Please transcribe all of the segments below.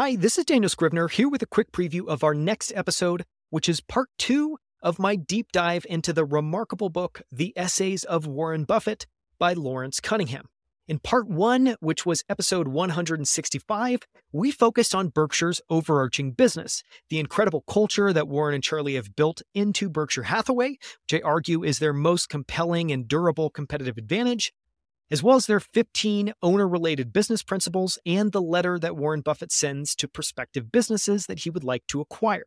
Hi, this is Daniel Scrivner here with a quick preview of our next episode, which is part two of my deep dive into the remarkable book, The Essays of Warren Buffett by Lawrence Cunningham. In part one, which was episode 165, we focused on Berkshire's overarching business, the incredible culture that Warren and Charlie have built into Berkshire Hathaway, which I argue is their most compelling and durable competitive advantage, as well as their 15 owner related business principles and the letter that Warren Buffett sends to prospective businesses that he would like to acquire.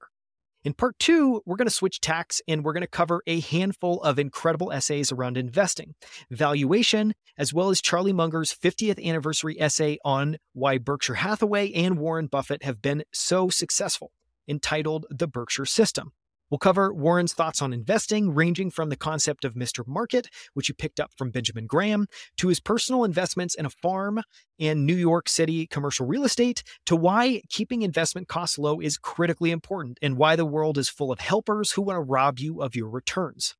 In part two, we're going to switch tacks and we're going to cover a handful of incredible essays around investing, valuation, as well as Charlie Munger's 50th anniversary essay on why Berkshire Hathaway and Warren Buffett have been so successful, entitled The Berkshire System. We'll cover Warren's thoughts on investing, ranging from the concept of Mr. Market, which he picked up from Benjamin Graham, to his personal investments in a farm and New York City commercial real estate, to why keeping investment costs low is critically important and why the world is full of helpers who want to rob you of your returns.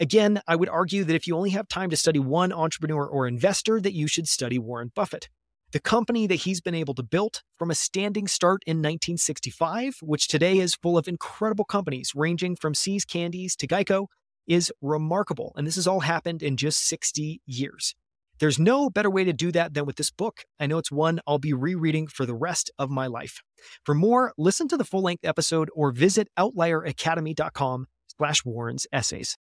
Again, I would argue that if you only have time to study one entrepreneur or investor, that you should study Warren Buffett. The company that he's been able to build from a standing start in 1965, which today is full of incredible companies ranging from See's Candies to Geico, is remarkable. And this has all happened in just 60 years. There's no better way to do that than with this book. I know it's one I'll be rereading for the rest of my life. For more, listen to the full-length episode or visit outlieracademy.com slash Warren's essays.